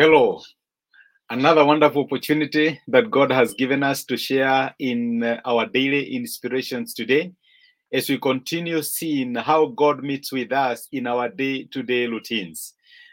Hello. Another wonderful opportunity that God has given us to share in uh, our daily inspirations today as we continue seeing how God meets with us in our day to day routines.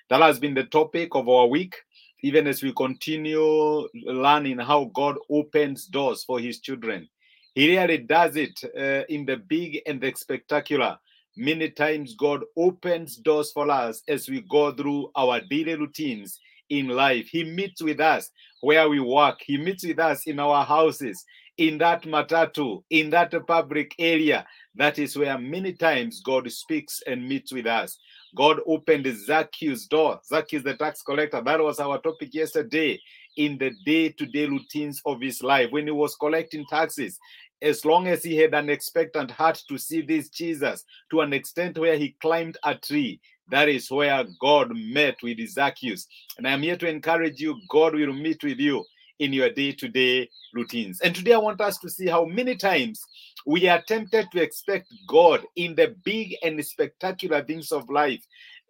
That has been the topic of our week, even as we continue learning how God opens doors for his children. He really does it uh, in the big and the spectacular. Many times, God opens doors for us as we go through our daily routines in life. He meets with us where we work, He meets with us in our houses, in that matatu, in that public area. That is where many times God speaks and meets with us. God opened Zacchaeus' door. Zacchaeus, the tax collector. That was our topic yesterday in the day to day routines of his life when he was collecting taxes. As long as he had an expectant heart to see this Jesus to an extent where he climbed a tree, that is where God met with Zacchaeus. And I'm here to encourage you, God will meet with you in your day to day routines. And today I want us to see how many times we are tempted to expect God in the big and spectacular things of life.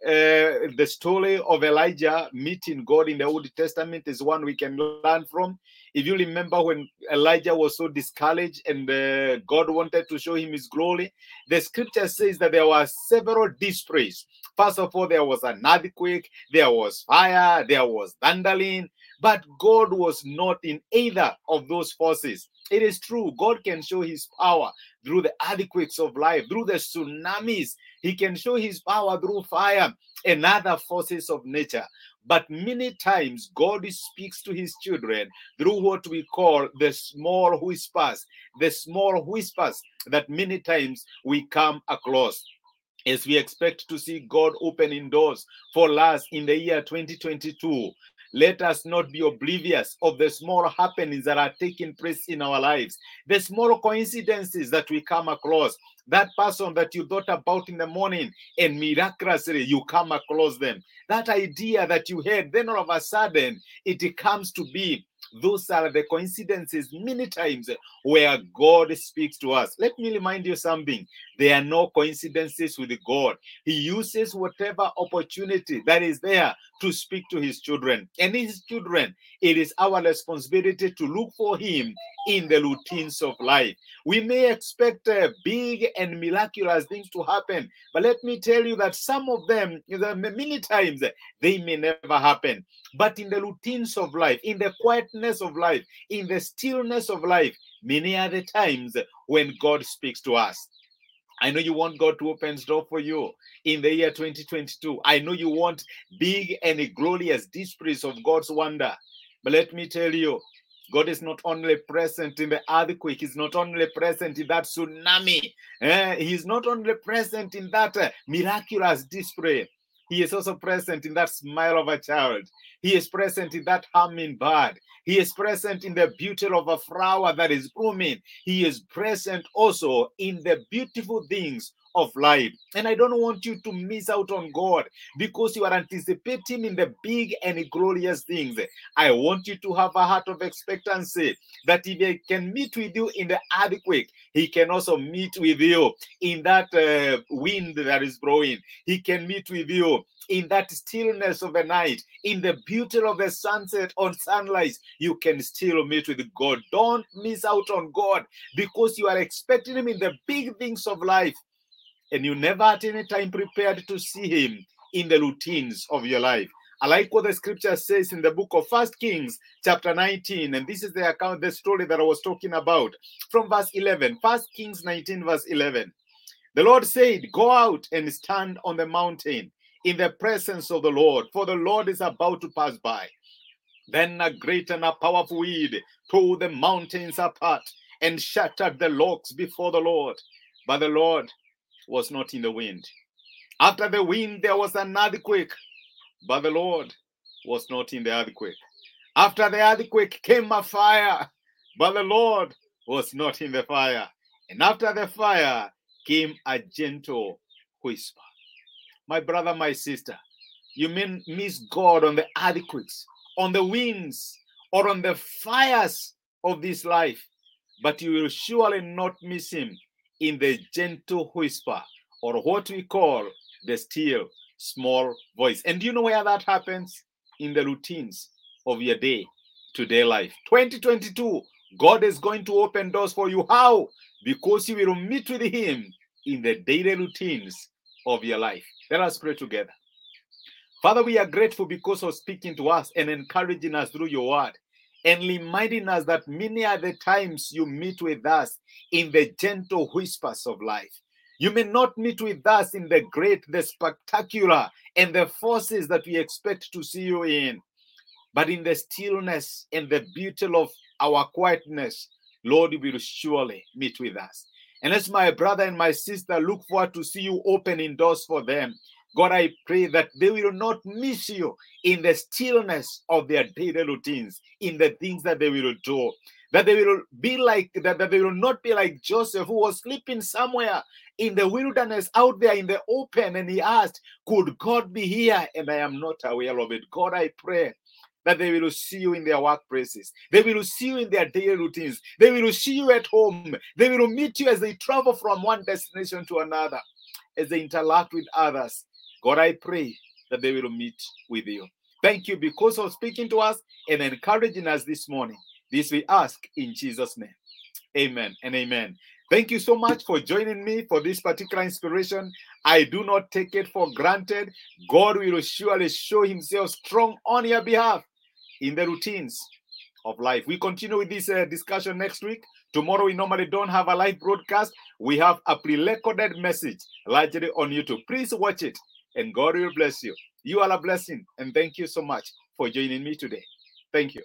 Uh, the story of Elijah meeting God in the Old Testament is one we can learn from. If you remember when Elijah was so discouraged and uh, God wanted to show him his glory, the scripture says that there were several displays. First of all, there was an earthquake, there was fire, there was thundering, but God was not in either of those forces. It is true, God can show his power through the earthquakes of life, through the tsunamis. He can show his power through fire and other forces of nature. But many times, God speaks to his children through what we call the small whispers, the small whispers that many times we come across as we expect to see God opening doors for us in the year 2022. Let us not be oblivious of the small happenings that are taking place in our lives, the small coincidences that we come across. That person that you thought about in the morning, and miraculously you come across them. That idea that you had, then all of a sudden it comes to be. Those are the coincidences many times where God speaks to us. Let me remind you something there are no coincidences with God. He uses whatever opportunity that is there to speak to his children. And his children, it is our responsibility to look for him in the routines of life. We may expect uh, big and miraculous things to happen, but let me tell you that some of them, many times, they may never happen. But in the routines of life, in the quietness of life, in the stillness of life, many are the times when God speaks to us. I know you want God to open door for you in the year 2022. I know you want big and glorious displays of God's wonder. But let me tell you, God is not only present in the earthquake, He's not only present in that tsunami, eh? He's not only present in that uh, miraculous display. He is also present in that smile of a child. He is present in that humming bird. He is present in the beauty of a flower that is blooming. He is present also in the beautiful things of life. And I don't want you to miss out on God because you are anticipating in the big and glorious things. I want you to have a heart of expectancy that if He can meet with you in the earthquake, He can also meet with you in that uh, wind that is blowing. He can meet with you in that stillness of the night, in the beauty of the sunset on sunrise, you can still meet with God. Don't miss out on God because you are expecting Him in the big things of life and you never at any time prepared to see him in the routines of your life. I like what the scripture says in the book of First Kings, chapter 19, and this is the account, the story that I was talking about from verse 11. First Kings 19, verse 11. The Lord said, Go out and stand on the mountain in the presence of the Lord, for the Lord is about to pass by. Then a great and a powerful wind tore the mountains apart and shattered the rocks before the Lord. But the Lord was not in the wind. After the wind, there was an earthquake, but the Lord was not in the earthquake. After the earthquake came a fire, but the Lord was not in the fire. And after the fire came a gentle whisper. My brother, my sister, you may miss God on the earthquakes, on the winds, or on the fires of this life, but you will surely not miss Him in the gentle whisper, or what we call the still small voice. And do you know where that happens? in the routines of your day to day life. 2022, God is going to open doors for you. How? Because you will meet with Him in the daily routines of your life. Let us pray together. Father, we are grateful because of speaking to us and encouraging us through your word and reminding us that many are the times you meet with us in the gentle whispers of life. You may not meet with us in the great, the spectacular, and the forces that we expect to see you in, but in the stillness and the beauty of our quietness, Lord, you will surely meet with us. And as my brother and my sister look forward to see you opening doors for them, God, I pray that they will not miss you in the stillness of their daily routines, in the things that they will do. That they will be like that, that they will not be like Joseph, who was sleeping somewhere in the wilderness out there in the open, and he asked, Could God be here? And I am not aware of it. God, I pray that they will see you in their workplaces. They will see you in their daily routines. They will see you at home. They will meet you as they travel from one destination to another, as they interact with others. God, I pray that they will meet with you. Thank you because of speaking to us and encouraging us this morning. This we ask in Jesus' name. Amen and amen. Thank you so much for joining me for this particular inspiration. I do not take it for granted. God will surely show himself strong on your behalf in the routines of life. We continue with this uh, discussion next week. Tomorrow, we normally don't have a live broadcast. We have a pre recorded message largely on YouTube. Please watch it and God will bless you. You are a blessing, and thank you so much for joining me today. Thank you.